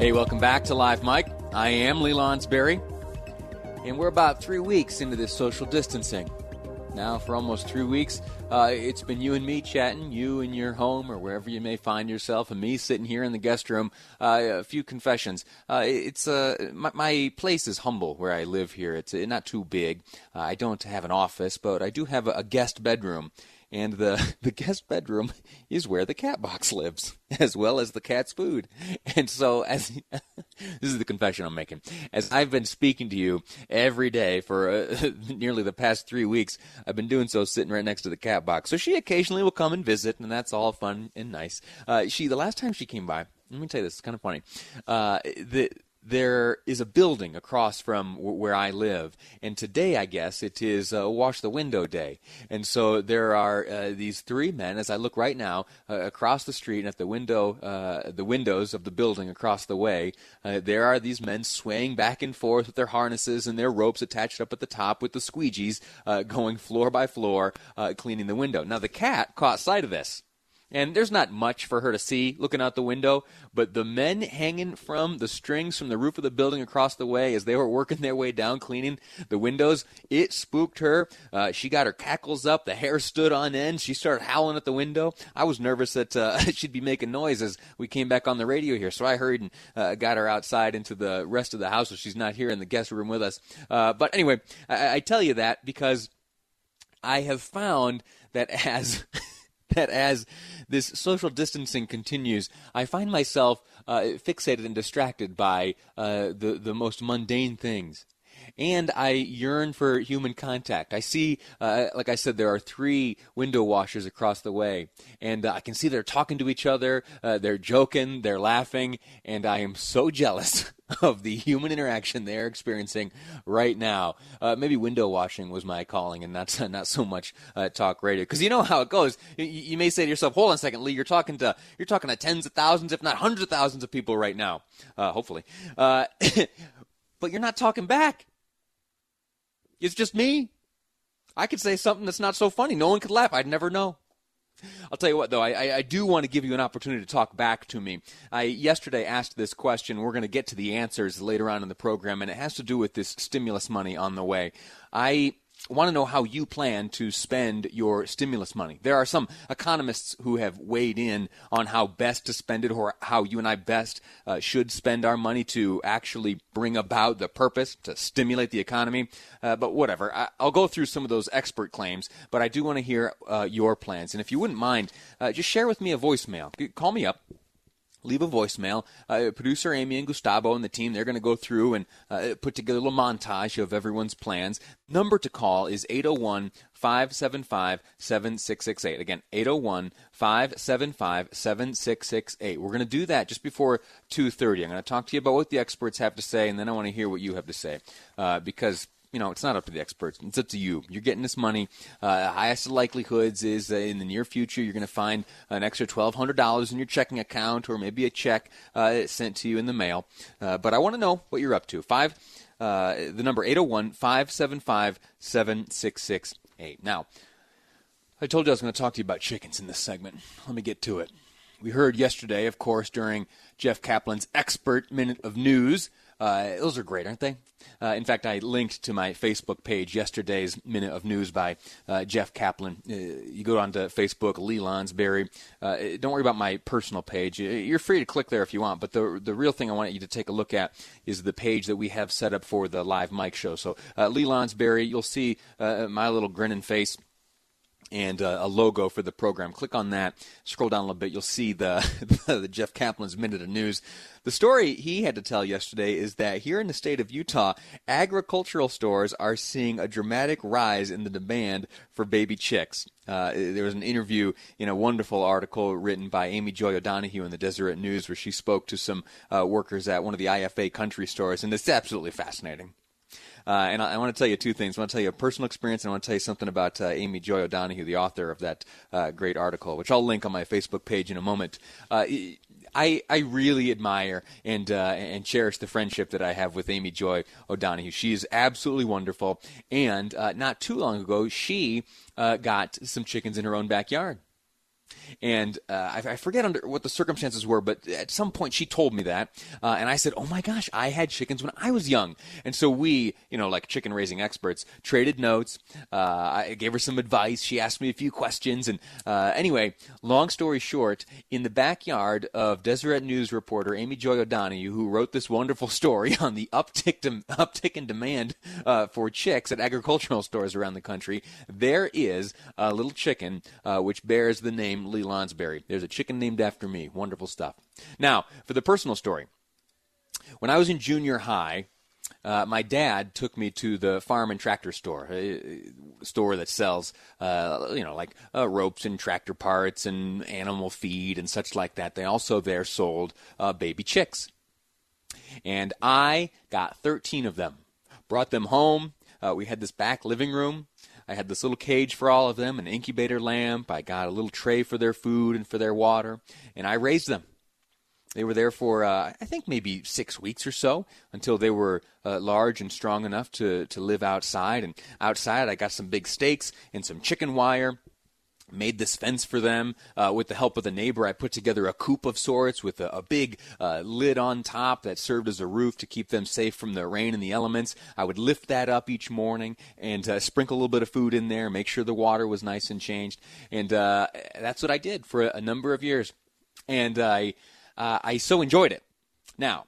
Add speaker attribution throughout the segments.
Speaker 1: Hey, welcome back to Live Mic. I am Lee Lonsberry, and we're about three weeks into this social distancing. Now, for almost three weeks, uh, it's been you and me chatting, you in your home or wherever you may find yourself, and me sitting here in the guest room. Uh, a few confessions. Uh, it's uh, my, my, place is humble where I live here. It's uh, not too big. Uh, I don't have an office, but I do have a, a guest bedroom and the the guest bedroom is where the cat box lives as well as the cat's food. And so as this is the confession i'm making. As i've been speaking to you every day for uh, nearly the past three weeks i've been doing so sitting right next to the cat box. So she occasionally will come and visit and that's all fun and nice. Uh, she the last time she came by let me tell you this it's kind of funny. Uh, the there is a building across from where I live, and today I guess it is uh, Wash the Window Day, and so there are uh, these three men. As I look right now uh, across the street and at the window, uh, the windows of the building across the way, uh, there are these men swaying back and forth with their harnesses and their ropes attached up at the top with the squeegees, uh, going floor by floor, cleaning the window. Now the cat caught sight of this. And there's not much for her to see looking out the window, but the men hanging from the strings from the roof of the building across the way as they were working their way down cleaning the windows, it spooked her. Uh, she got her cackles up, the hair stood on end. She started howling at the window. I was nervous that uh, she'd be making noise as we came back on the radio here, so I hurried and uh, got her outside into the rest of the house so she's not here in the guest room with us. Uh, but anyway, I-, I tell you that because I have found that as that as this social distancing continues, I find myself uh, fixated and distracted by uh, the the most mundane things and I yearn for human contact. I see, uh, like I said, there are three window washers across the way, and uh, I can see they're talking to each other, uh, they're joking, they're laughing, and I am so jealous of the human interaction they're experiencing right now. Uh, maybe window washing was my calling, and not not so much uh, talk radio. Because you know how it goes. You, you, may say to yourself, "Hold on a second, Lee. You're talking to you're talking to tens of thousands, if not hundreds of thousands of people right now. Uh, hopefully, uh, but you're not talking back. It's just me. I could say something that's not so funny. No one could laugh. I'd never know. I'll tell you what, though, I, I, do want to give you an opportunity to talk back to me. I yesterday asked this question. We're going to get to the answers later on in the program, and it has to do with this stimulus money on the way. I want to know how you plan to spend your stimulus money. There are some economists who have weighed in on how best to spend it or how you and I best uh, should spend our money to actually bring about the purpose to stimulate the economy. Uh, but whatever. I, will go through some of those expert claims, but I do want to hear uh, your plans. And if you wouldn't mind, uh, just share with me a voicemail. Call me up leave a voicemail. Uh, producer Amy and Gustavo and the team, they're going to go through and uh, put together a little montage of everyone's plans. Number to call is 801 575 7668. Again, 801 575 7668. We're going to do that just before 2.30. I'm going to talk to you about what the experts have to say, and then I want to hear what you have to say. Uh, because you know, it's not up to the experts. It's up to you. You're getting this money. Uh, highest likelihoods is uh, in the near future you're going to find an extra $1,200 in your checking account or maybe a check uh, sent to you in the mail. Uh, but I want to know what you're up to. Five, uh, the number 801 575 7668. Now, I told you I was going to talk to you about chickens in this segment. Let me get to it. We heard yesterday, of course, during Jeff Caplan's expert minute of news. Uh, those are great, aren't they? Uh, in fact, I linked to my Facebook page yesterday's Minute of News by uh, Jeff Caplan. Uh, you go on to Facebook, Lee Lonsberry. Uh, don't worry about my personal page. You're free to click there if you want, but the the real thing I want you to take a look at is the page that we have set up for the live mic show. So, uh, Lee Lonsberry, you'll see uh, my little grinning face and uh, a logo for the program. Click on that. Scroll down a little bit. You'll see the, the Jeff Caplan's Minute of News. The story he had to tell yesterday is that here in the state of Utah, agricultural stores are seeing a dramatic rise in the demand for baby chicks. Uh, there was an interview in a wonderful article written by Amy Joy O'Donoghue in the Deseret News where she spoke to some uh, workers at one of the IFA country stores, and it's absolutely fascinating. Uh, and I, I, want to tell you two things. I want to tell you a personal experience, and I want to tell you something about uh, Amy Joy O'Donoghue, the author of that uh, great article, which I'll link on my Facebook page in a moment. Uh, I, I really admire and uh, and cherish the friendship that I have with Amy Joy O'Donoghue. She is absolutely wonderful. And uh, not too long ago, she got some chickens in her own backyard and uh, I, I, forget under what the circumstances were, but at some point she told me that, uh, and I said, "Oh my gosh, I had chickens when I was young." And so we, you know, like chicken raising experts, traded notes. Uh, I gave her some advice. She asked me a few questions, and uh, anyway, long story short, in the backyard of Deseret News reporter Amy Joy O'Donoghue, who wrote this wonderful story on the uptick uptick in demand uh, for chicks at agricultural stores around the country, there is a little chicken uh, which bears the name Lee Lonsberry. There's a chicken named after me. Wonderful stuff. Now, for the personal story. When I was in junior high, uh, my dad took me to the farm and tractor store, a store that sells, uh, you know, like uh, ropes and tractor parts and animal feed and such like that. They also there sold uh, baby chicks, and I got 13 of them. Brought them home. Uh, we had this back living room I had this little cage for all of them, an incubator lamp. I got a little tray for their food and for their water, and I raised them. They were there for, uh, I think, maybe six weeks or so until they were uh, large and strong enough to, to live outside. And outside, I got some big stakes and some chicken wire made this fence for them uh, with the help of the neighbor. I put together a coop of sorts with a, a big uh, lid on top that served as a roof to keep them safe from the rain and the elements. I would lift that up each morning and uh, sprinkle a little bit of food in there, make sure the water was nice and changed, and uh, that's what I did for a, a number of years, and I uh, I so enjoyed it. Now.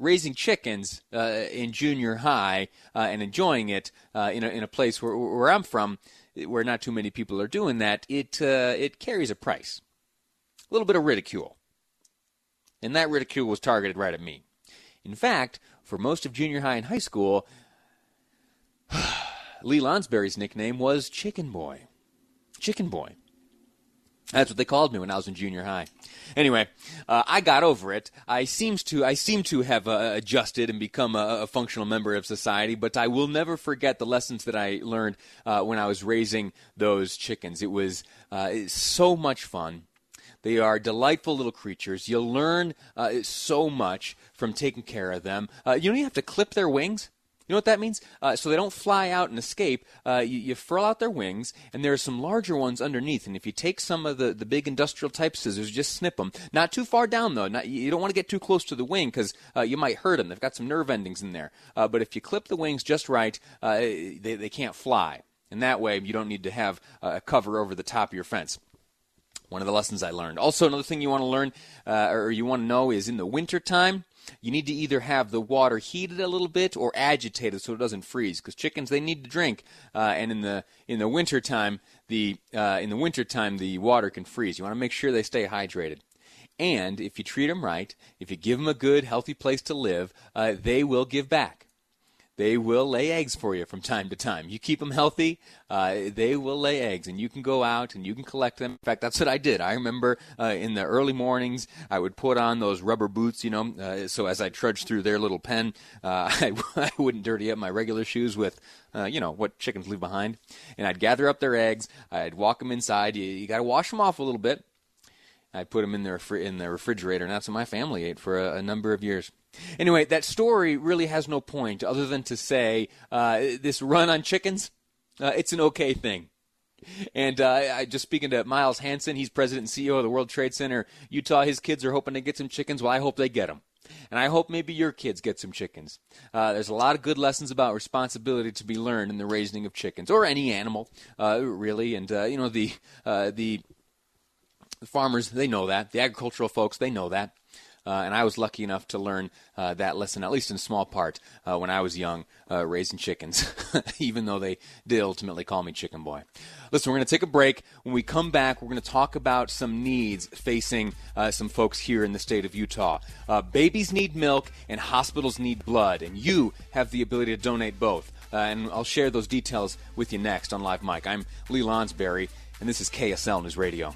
Speaker 1: Raising chickens uh, in junior high and enjoying it in a, in a place where, where I'm from, where not too many people are doing that, it uh, it carries a price, a little bit of ridicule, and that ridicule was targeted right at me. In fact, for most of junior high and high school, Lee Lonsberry's nickname was Chicken Boy. Chicken Boy. That's what they called me when I was in junior high. Anyway, uh, I got over it. I seems to I seem to have uh, adjusted and become a, a, functional member of society, but I will never forget the lessons that I learned uh, when I was raising those chickens. It was uh, so much fun. They are delightful little creatures. You'll learn uh, so much from taking care of them. Uh, you don't even have to clip their wings. You know what that means? Uh, so they don't fly out and escape. Uh, you, you, furl out their wings, and there are some larger ones underneath. And if you take some of the, the big industrial type scissors, just snip them. Not too far down, though. Not, you don't want to get too close to the wing because uh, you might hurt them. They've got some nerve endings in there. Uh, but if you clip the wings just right, uh, they, they can't fly. And that way, you don't need to have a cover over the top of your fence. One of the lessons I learned. Also, another thing you want to learn uh, or you want to know is in the wintertime, you need to either have the water heated a little bit or agitated so it doesn't freeze because chickens they need to drink uh, and in the in the wintertime the uh, in the wintertime the water can freeze. You want to make sure they stay hydrated. And if you treat them right if you give them a good healthy place to live uh, they will give back they will lay eggs for you from time to time. You keep them healthy, uh, they will lay eggs, and you can go out and you can collect them. In fact, that's what I did. I remember uh, in the early mornings, I would put on those rubber boots, you know, uh, so as I trudged through their little pen, uh, I, I, wouldn't dirty up my regular shoes with, uh, you know, what chickens leave behind. And I'd gather up their eggs, I'd walk them inside. You, you got to wash them off a little bit. I'd put them in the, in the refrigerator, and that's what my family ate for a, a number of years. Anyway, that story really has no point other than to say uh, this run on chickens, uh, it's an okay thing. And uh, I just speaking to Miles Hansen, he's president and CEO of the World Trade Center, Utah. His kids are hoping to get some chickens. Well, I hope they get them. And I hope maybe your kids get some chickens. Uh, there's a lot of good lessons about responsibility to be learned in the raising of chickens or any animal, uh, really. And uh, you know the uh, the farmers they know that. The agricultural folks they know that. Uh, and I was lucky enough to learn uh, that lesson, at least in small part, uh, when I was young, uh, raising chickens, even though they did ultimately call me Chicken Boy. Listen, we're going to take a break. When we come back, we're going to talk about some needs facing uh, some folks here in the state of Utah. Uh, babies need milk, and hospitals need blood, and you have the ability to donate both. and I'll share those details with you next on Live Mic. I'm Lee Lonsberry, and this is KSL News Radio.